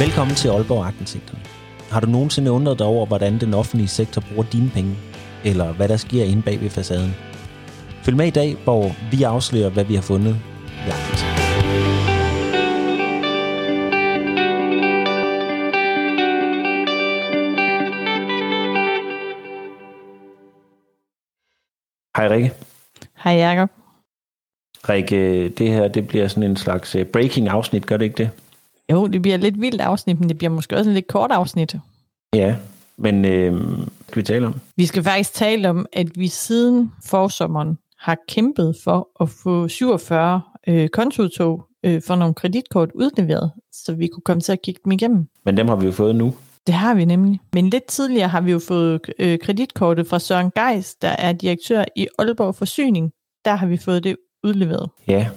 Velkommen til Aalborg Agtindsigterne. Har du nogensinde undret dig over, hvordan den offentlige sektor bruger dine penge? Eller hvad der sker inde bag ved facaden? Følg med i dag, hvor vi afslører, hvad vi har fundet i Agtindsigt. Hej Rikke. Hej Jacob. Rikke, det her det bliver sådan en slags øh, breaking afsnit, gør det ikke det? Jo, det bliver lidt vildt afsnit, men det bliver måske også en lidt kort afsnit. Ja, men øh, skal vi tale om? Vi skal faktisk tale om, at vi siden forsommeren har kæmpet for at få 47 øh, kontoudtog øh, for nogle kreditkort udleveret, så vi kunne komme til at kigge dem igennem. Men dem har vi jo fået nu. Det har vi nemlig. Men lidt tidligere har vi jo fået øh, kreditkortet fra Søren Geis, der er direktør i Aalborg Forsyning. Der har vi fået det udleveret. Ja,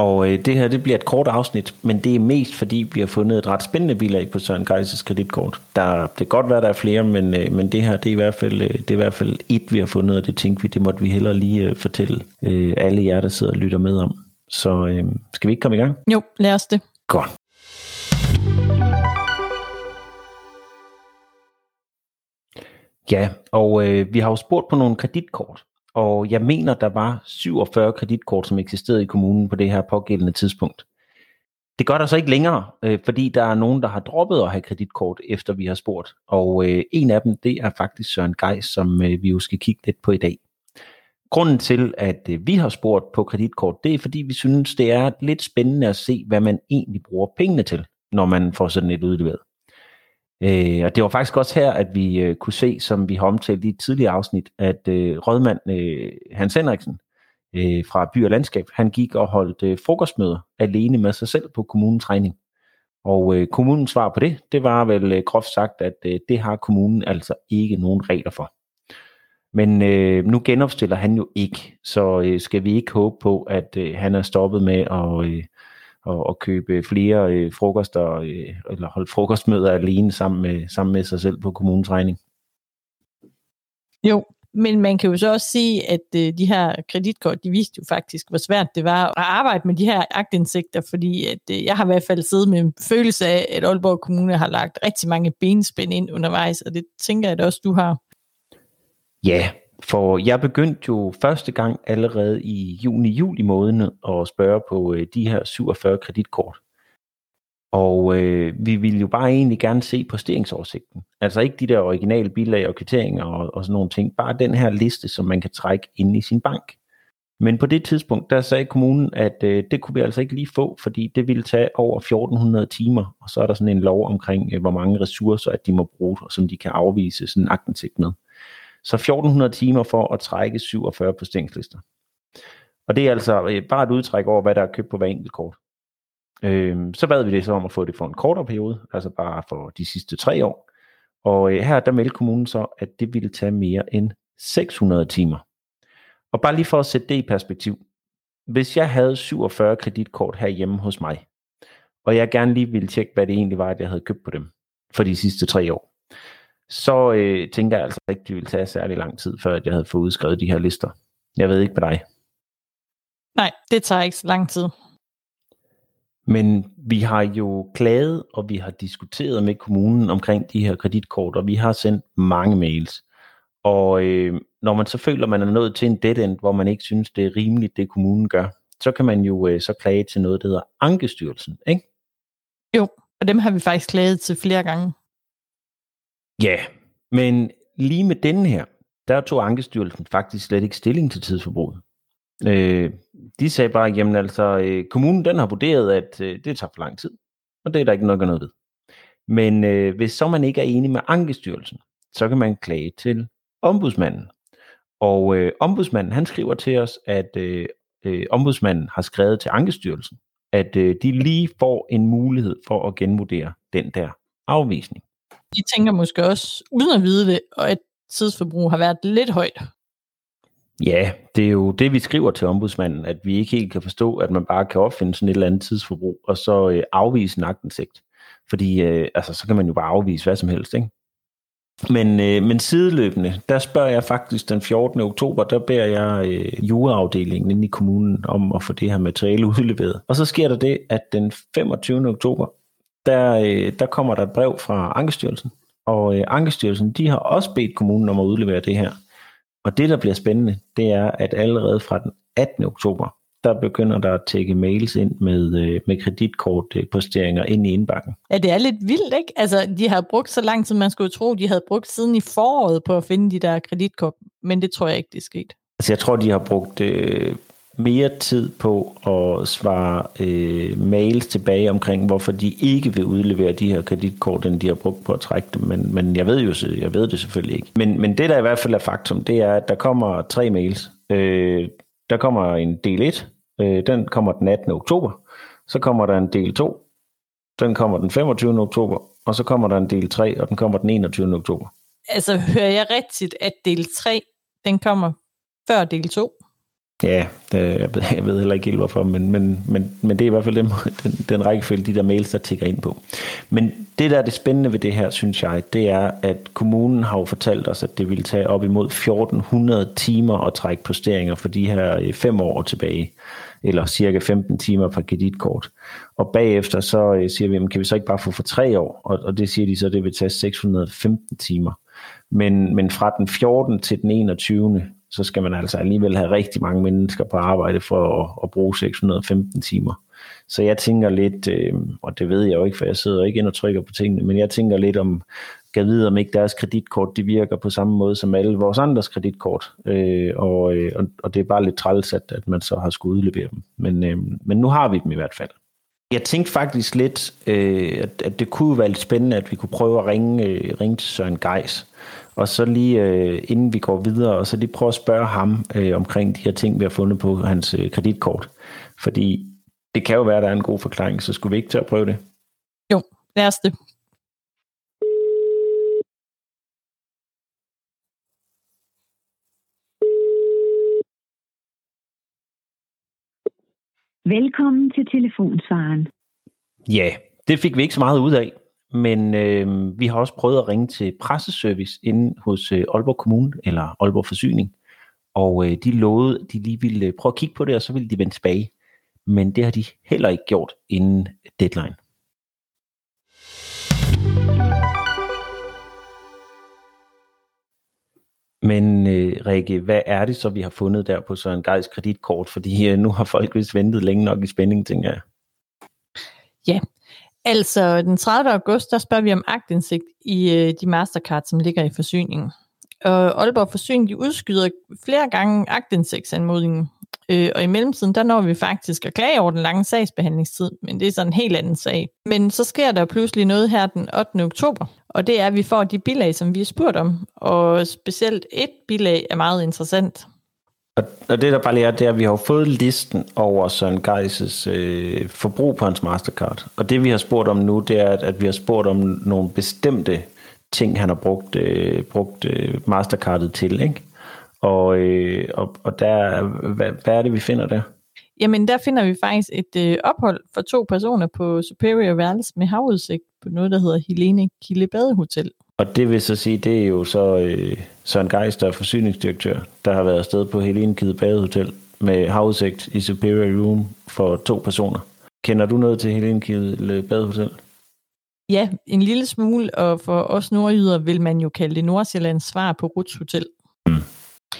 og øh, det her det bliver et kort afsnit, men det er mest fordi, vi har fundet et ret spændende bilag på Søren Geises kreditkort. Der, det kan godt være, der er flere, men, øh, men det her det er, i hvert fald, øh, det er i hvert fald et, vi har fundet, og det tænkte vi, det måtte vi hellere lige øh, fortælle øh, alle jer, der sidder og lytter med om. Så øh, skal vi ikke komme i gang? Jo, lad os det. Godt. Ja, og øh, vi har jo spurgt på nogle kreditkort, og jeg mener, der var 47 kreditkort, som eksisterede i kommunen på det her pågældende tidspunkt. Det gør der så ikke længere, øh, fordi der er nogen, der har droppet at have kreditkort, efter vi har spurgt. Og øh, en af dem, det er faktisk Søren Geis, som øh, vi jo skal kigge lidt på i dag. Grunden til, at øh, vi har spurgt på kreditkort, det er fordi, vi synes, det er lidt spændende at se, hvad man egentlig bruger pengene til, når man får sådan et udleveret. Øh, og det var faktisk også her, at vi øh, kunne se, som vi har omtalt i et tidligere afsnit, at øh, rådmand øh, Hans Henriksen øh, fra By og Landskab, han gik og holdt øh, frokostmøder alene med sig selv på kommunens regning. Og øh, kommunens svar på det, det var vel øh, groft sagt, at øh, det har kommunen altså ikke nogen regler for. Men øh, nu genopstiller han jo ikke, så øh, skal vi ikke håbe på, at øh, han er stoppet med at, øh, at, at købe flere øh, frokoster, øh, eller holde frokostmøder alene sammen med, sammen med sig selv på kommunens regning. Jo, men man kan jo så også sige, at øh, de her kreditkort, de viste jo faktisk, hvor svært det var at arbejde med de her agtindsigter, fordi at, øh, jeg har i hvert fald siddet med en følelse af, at Aalborg Kommune har lagt rigtig mange benspænd ind undervejs, og det tænker jeg at også, du har. Ja, for jeg begyndte jo første gang allerede i juni-juli måned at spørge på øh, de her 47 kreditkort. Og øh, vi ville jo bare egentlig gerne se posteringsoversigten. Altså ikke de der originale bilag og kvitteringer og, og sådan nogle ting. Bare den her liste, som man kan trække ind i sin bank. Men på det tidspunkt, der sagde kommunen, at øh, det kunne vi altså ikke lige få, fordi det ville tage over 1400 timer. Og så er der sådan en lov omkring, øh, hvor mange ressourcer, at de må bruge, og som de kan afvise sådan en agtindsigt med. Så 1400 timer for at trække 47 posteringslister. Og det er altså øh, bare et udtræk over, hvad der er købt på hver enkelt kort. Øh, så bad vi det så om at få det for en kortere periode, altså bare for de sidste tre år. Og øh, her der meldte kommunen så, at det ville tage mere end 600 timer. Og bare lige for at sætte det i perspektiv. Hvis jeg havde 47 kreditkort herhjemme hos mig, og jeg gerne lige ville tjekke, hvad det egentlig var, at jeg havde købt på dem for de sidste tre år, så øh, tænker jeg altså ikke, det ville tage særlig lang tid, før at jeg havde fået udskrevet de her lister. Jeg ved ikke med dig. Nej, det tager ikke så lang tid. Men vi har jo klaget, og vi har diskuteret med kommunen omkring de her kreditkort, og vi har sendt mange mails. Og øh, når man så føler, at man er nået til en dead end, hvor man ikke synes, det er rimeligt, det kommunen gør, så kan man jo øh, så klage til noget, der hedder Ankestyrelsen, ikke? Jo, og dem har vi faktisk klaget til flere gange. Ja, men lige med denne her, der tog Ankestyrelsen faktisk slet ikke stilling til tidsforbruget. Øh, de sagde bare, jamen altså, øh, kommunen den har vurderet, at øh, det tager for lang tid, og det er der ikke nok at noget ved. Men øh, hvis så man ikke er enig med Ankestyrelsen, så kan man klage til ombudsmanden. Og øh, ombudsmanden, han skriver til os, at øh, øh, ombudsmanden har skrevet til Ankestyrelsen, at øh, de lige får en mulighed for at genvurdere den der afvisning. De tænker måske også, uden at vide det, og at tidsforbrug har været lidt højt. Ja, det er jo det, vi skriver til ombudsmanden, at vi ikke helt kan forstå, at man bare kan opfinde sådan et eller andet tidsforbrug, og så øh, afvise en agtensigt. Fordi øh, altså, så kan man jo bare afvise hvad som helst, ikke? Men, øh, men sideløbende, der spørger jeg faktisk den 14. oktober, der beder jeg øh, juraafdelingen inde i kommunen om at få det her materiale udleveret. Og så sker der det, at den 25. oktober, der, øh, der kommer der et brev fra Ankestyrelsen, og øh, Ankestyrelsen, de har også bedt kommunen om at udlevere det her. Og det, der bliver spændende, det er, at allerede fra den 18. oktober, der begynder der at tække mails ind med, øh, med kreditkortposteringer ind i indbakken. Ja, det er lidt vildt, ikke? Altså, de har brugt så lang tid, man skulle tro, de havde brugt siden i foråret på at finde de der kreditkort, men det tror jeg ikke, det er sket. Altså, jeg tror, de har brugt øh, mere tid på at svare øh, mails tilbage omkring, hvorfor de ikke vil udlevere de her kreditkort, end de har brugt på at trække dem. Men, men jeg ved jo jeg ved det selvfølgelig ikke. Men, men det, der i hvert fald er faktum, det er, at der kommer tre mails. Øh, der kommer en del 1, øh, den kommer den 18. oktober. Så kommer der en del 2, den kommer den 25. oktober. Og så kommer der en del 3, og den kommer den 21. oktober. Altså, hører jeg rigtigt, at del 3, den kommer før del 2? Ja, det, jeg, ved, jeg ved heller ikke helt hvorfor, men, men, men, men det er i hvert fald den, den, den rækkefølge, de der mails, der tigger ind på. Men det, der er det spændende ved det her, synes jeg, det er, at kommunen har jo fortalt os, at det ville tage op imod 1400 timer at trække posteringer for de her øh, fem år tilbage, eller cirka 15 timer per kreditkort. Og bagefter så øh, siger vi, jamen, kan vi så ikke bare få for tre år? Og, og det siger de så, det vil tage 615 timer. Men, men fra den 14. til den 21 så skal man altså alligevel have rigtig mange mennesker på arbejde for at, at bruge 615 timer. Så jeg tænker lidt, øh, og det ved jeg jo ikke, for jeg sidder ikke ind og trykker på tingene, men jeg tænker lidt om, kan vide, om ikke deres kreditkort de virker på samme måde som alle vores andres kreditkort. Øh, og, øh, og det er bare lidt træls, at, at man så har skulle udlevere dem. Men, øh, men nu har vi dem i hvert fald. Jeg tænkte faktisk lidt, øh, at, at det kunne være lidt spændende, at vi kunne prøve at ringe, øh, ringe til Søren Geis og så lige øh, inden vi går videre, og så lige prøve at spørge ham øh, omkring de her ting, vi har fundet på hans øh, kreditkort. Fordi det kan jo være, at der er en god forklaring, så skulle vi ikke til at prøve det? Jo, lad os det. Velkommen til telefonsvaren. Ja, det fik vi ikke så meget ud af. Men øh, vi har også prøvet at ringe til presseservice inde hos øh, Aalborg Kommune, eller Aalborg Forsyning, og øh, de lovede, de lige ville øh, prøve at kigge på det, og så ville de vende tilbage. Men det har de heller ikke gjort inden deadline. Men øh, Rikke, hvad er det så, vi har fundet der på Søren Gejs kreditkort? Fordi øh, nu har folk vist ventet længe nok i spænding, tænker jeg. Ja, Altså, den 30. august, der spørger vi om agtindsigt i øh, de Mastercard, som ligger i forsyningen. Og Aalborg Forsyning, de udskyder flere gange agtindsigtsanmodningen. Øh, og i mellemtiden, der når vi faktisk at klage over den lange sagsbehandlingstid, men det er sådan en helt anden sag. Men så sker der pludselig noget her den 8. oktober, og det er, at vi får de bilag, som vi har spurgt om. Og specielt et bilag er meget interessant. Og, og det der bare lige er, det er, at vi har fået listen over Søren Geises øh, forbrug på hans Mastercard. Og det vi har spurgt om nu, det er, at, at vi har spurgt om nogle bestemte ting, han har brugt, øh, brugt øh, Mastercardet til. Ikke? Og, øh, og, og der, hvad, hvad er det, vi finder der? Jamen, der finder vi faktisk et øh, ophold for to personer på Superior Værelse med havudsigt på noget, der hedder Helene Kille Badehotel. Og det vil så sige, det er jo så øh, Søren Geis, der er forsyningsdirektør, der har været afsted på Helene Kide Badehotel med havudsigt i Superior Room for to personer. Kender du noget til Helene Kide Badehotel? Ja, en lille smule, og for os nordjyder vil man jo kalde det Nordsjællands svar på Ruts Hotel. Mm.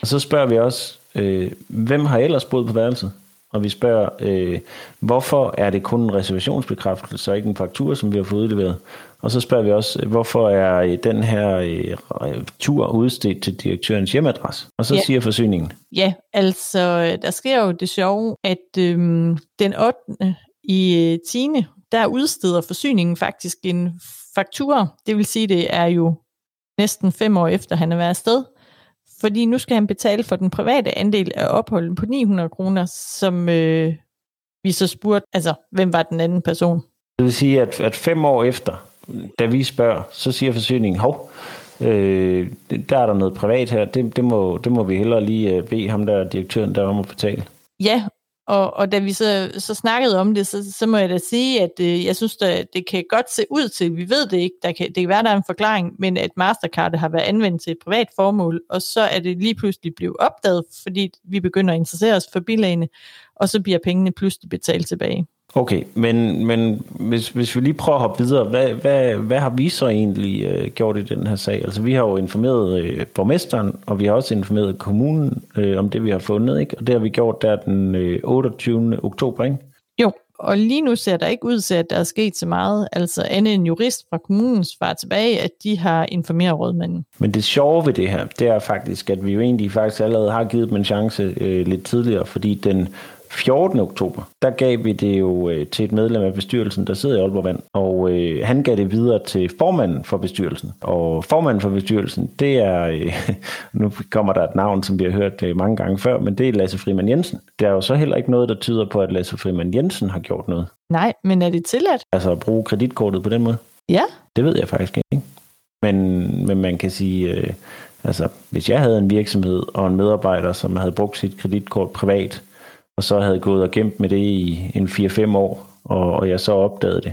Og så spørger vi også, øh, hvem har ellers boet på værelset? Og vi spørger, øh, hvorfor er det kun en reservationsbekræftelse og ikke en faktur, som vi har fået udleveret? Og så spørger vi også, hvorfor er øh, den her øh, tur udstedt til direktørens hjemadresse? Og så ja. siger forsyningen. Ja, altså der sker jo det sjove, at øhm, den 8. i 10. Øh, der udsteder forsyningen faktisk en faktura. Det vil sige, det er jo næsten fem år efter, han er været afsted. Fordi nu skal han betale for den private andel af opholdet på 900 kroner, som øh, vi så spurgte, altså hvem var den anden person? Det vil sige, at, at fem år efter, da vi spørger, så siger forsyningen, hov, øh, der er der noget privat her, det, det, må, det må vi hellere lige øh, bede ham der, direktøren der om at betale. Ja, og, og da vi så, så snakkede om det, så, så må jeg da sige, at øh, jeg synes, at det kan godt se ud til, vi ved det ikke, der kan, det kan være, der er en forklaring, men at Mastercard har været anvendt til et privat formål, og så er det lige pludselig blevet opdaget, fordi vi begynder at interessere os for bilagene, og så bliver pengene pludselig betalt tilbage. Okay, men, men hvis, hvis vi lige prøver at hoppe videre, hvad, hvad, hvad har vi så egentlig øh, gjort i den her sag? Altså vi har jo informeret øh, borgmesteren, og vi har også informeret kommunen øh, om det, vi har fundet, ikke? Og det har vi gjort der den øh, 28. oktober, ikke? Jo, og lige nu ser der ikke ud til, at der er sket så meget. Altså andet en jurist fra kommunen svarer tilbage, at de har informeret rådmanden. Men det sjove ved det her, det er faktisk, at vi jo egentlig faktisk allerede har givet dem en chance øh, lidt tidligere, fordi den 14. oktober, der gav vi det jo øh, til et medlem af bestyrelsen, der sidder i Aalborg Vand, og øh, han gav det videre til formanden for bestyrelsen. Og formanden for bestyrelsen, det er, øh, nu kommer der et navn, som vi har hørt øh, mange gange før, men det er Lasse Friman Jensen. Der er jo så heller ikke noget, der tyder på, at Lasse Friman Jensen har gjort noget. Nej, men er det tilladt? Altså at bruge kreditkortet på den måde. Ja. Det ved jeg faktisk ikke. Men, men man kan sige, øh, altså hvis jeg havde en virksomhed og en medarbejder, som havde brugt sit kreditkort privat, og så havde gået og gemt med det i en 4-5 år, og, og jeg så opdagede det,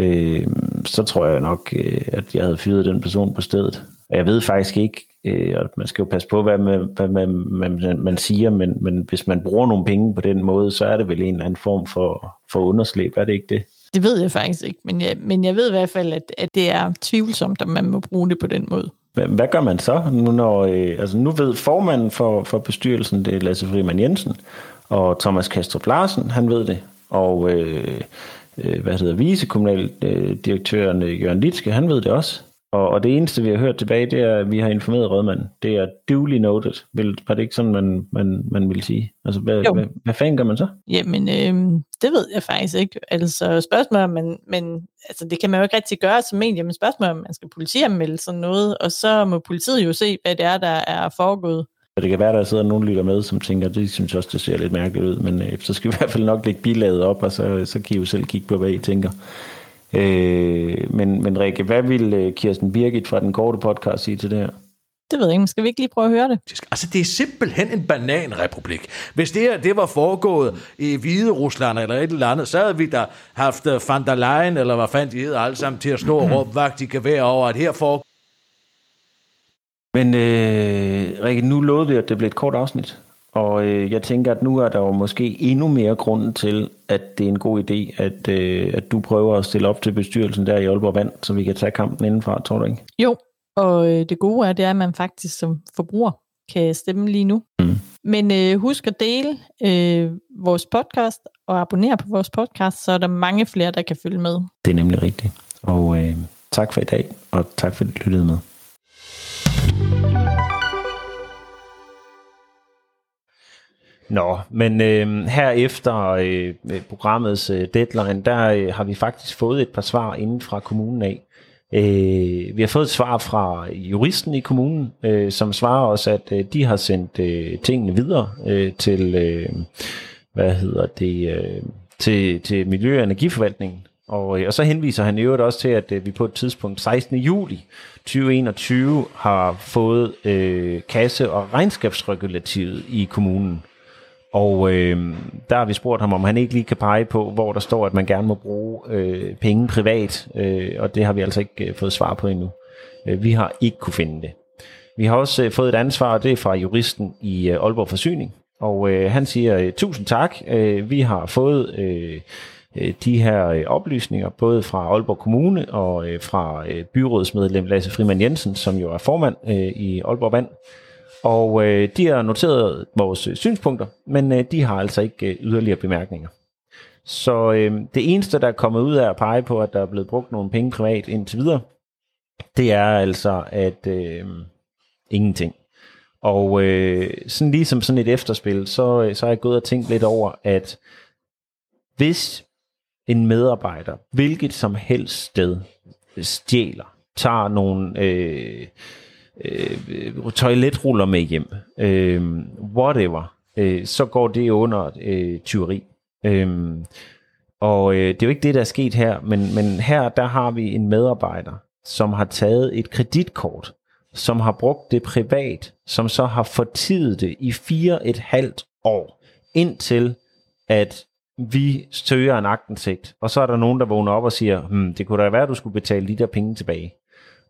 øh, så tror jeg nok, øh, at jeg havde fyret den person på stedet. Og jeg ved faktisk ikke, øh, at man skal jo passe på, hvad man, hvad man, man, man siger, men, men hvis man bruger nogle penge på den måde, så er det vel en eller anden form for, for underslæb, er det ikke det? Det ved jeg faktisk ikke, men jeg, men jeg ved i hvert fald, at, at det er tvivlsomt, at man må bruge det på den måde. Hvad, gør man så, nu, når, øh, altså nu ved formanden for, for bestyrelsen, det er Lasse Frimann Jensen, og Thomas Kastrup Larsen, han ved det, og øh, øh, hvad hedder vicekommunaldirektøren øh, Jørgen Litske, han ved det også. Og, og det eneste, vi har hørt tilbage, det er, at vi har informeret rådmanden. Det er duly noted. Vil, var det ikke sådan, man, man, man ville sige? Altså, hvad, hvad, hvad fanden gør man så? Jamen, øh, det ved jeg faktisk ikke. Altså, spørgsmålet men, men altså, det kan man jo ikke rigtig gøre som medie, men spørgsmålet om man skal politianmelde sådan noget, og så må politiet jo se, hvad det er, der er foregået. Og det kan være, der sidder nogen lytter med, som tænker, det synes også, det ser lidt mærkeligt ud, men øh, så skal vi i hvert fald nok lægge bilaget op, og så, så kan I jo selv kigge på, hvad I tænker. Øh, men, men Rikke, hvad vil øh, Kirsten Birgit fra den korte podcast sige til det her? Det ved jeg ikke. Skal vi ikke lige prøve at høre det? Altså, det er simpelthen en bananrepublik. Hvis det her det var foregået i Hvide Rusland eller et eller andet, så havde vi da haft øh, van der Leyen, eller hvad fanden de hedder alle sammen, til at stå og råbe vagt i gevær over, at her foregår men øh, Rikke, nu lovede vi, at det blev et kort afsnit. Og øh, jeg tænker, at nu er der jo måske endnu mere grund til, at det er en god idé, at, øh, at du prøver at stille op til bestyrelsen der i Aalborg Vand, så vi kan tage kampen indenfra, tror du ikke? Jo, og øh, det gode er, det er, at man faktisk som forbruger kan stemme lige nu. Mm. Men øh, husk at dele øh, vores podcast og abonnere på vores podcast, så er der mange flere, der kan følge med. Det er nemlig rigtigt. Og øh, tak for i dag, og tak for at du lyttede med. Nå, men øh, her efter øh, programmets øh, deadline, der øh, har vi faktisk fået et par svar inden fra kommunen af. Øh, vi har fået et svar fra juristen i kommunen, øh, som svarer os, at øh, de har sendt øh, tingene videre øh, til, øh, hvad hedder det, øh, til, til Miljø- og Energiforvaltningen. Og, øh, og så henviser han i øvrigt også til, at øh, vi på et tidspunkt 16. juli 2021 har fået øh, kasse- og regnskabsregulativet i kommunen. Og øh, der har vi spurgt ham, om han ikke lige kan pege på, hvor der står, at man gerne må bruge øh, penge privat, øh, og det har vi altså ikke øh, fået svar på endnu. Øh, vi har ikke kunne finde det. Vi har også øh, fået et ansvar, og det er fra juristen i øh, Aalborg Forsyning, og øh, han siger, øh, tusind tak, øh, vi har fået øh, øh, de her øh, oplysninger, både fra Aalborg Kommune og øh, fra øh, byrådsmedlem Lasse Frimand Jensen, som jo er formand øh, i Aalborg Vand, og øh, de har noteret vores øh, synspunkter, men øh, de har altså ikke øh, yderligere bemærkninger. Så øh, det eneste, der er kommet ud af at pege på, at der er blevet brugt nogle penge privat indtil videre, det er altså, at øh, ingenting. Og øh, sådan ligesom sådan et efterspil, så, øh, så er jeg gået og tænkt lidt over, at hvis en medarbejder, hvilket som helst sted, stjæler, tager nogle øh, øh, toiletruller med hjem, øh, whatever, øh, så går det under øh, tyveri. Øh, og øh, det er jo ikke det, der er sket her, men, men her der har vi en medarbejder, som har taget et kreditkort, som har brugt det privat, som så har fortidet det i fire et halvt år, indtil at vi søger en agtensigt, og så er der nogen, der vågner op og siger, hmm, det kunne da være, at du skulle betale de der penge tilbage.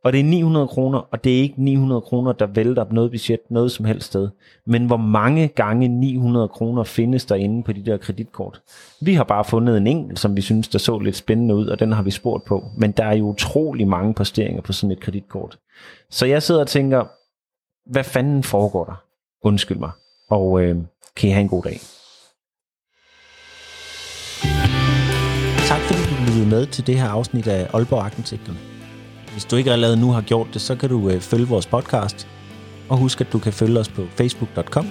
Og det er 900 kroner, og det er ikke 900 kroner, der vælter noget budget noget som helst sted. Men hvor mange gange 900 kroner findes der inde på de der kreditkort? Vi har bare fundet en enkelt, som vi synes, der så lidt spændende ud, og den har vi spurgt på. Men der er jo utrolig mange posteringer på sådan et kreditkort. Så jeg sidder og tænker, hvad fanden foregår der? Undskyld mig. Og øh, kan I have en god dag. Tak fordi du lyttede med til det her afsnit af Aalborg Arkitekterne. Hvis du ikke allerede nu har gjort det, så kan du øh, følge vores podcast. Og husk, at du kan følge os på facebook.com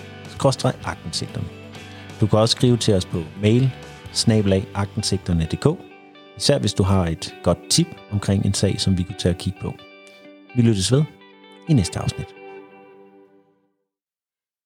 aktensigterne. Du kan også skrive til os på mail snabelag især hvis du har et godt tip omkring en sag, som vi kunne tage at kigge på. Vi lyttes ved i næste afsnit.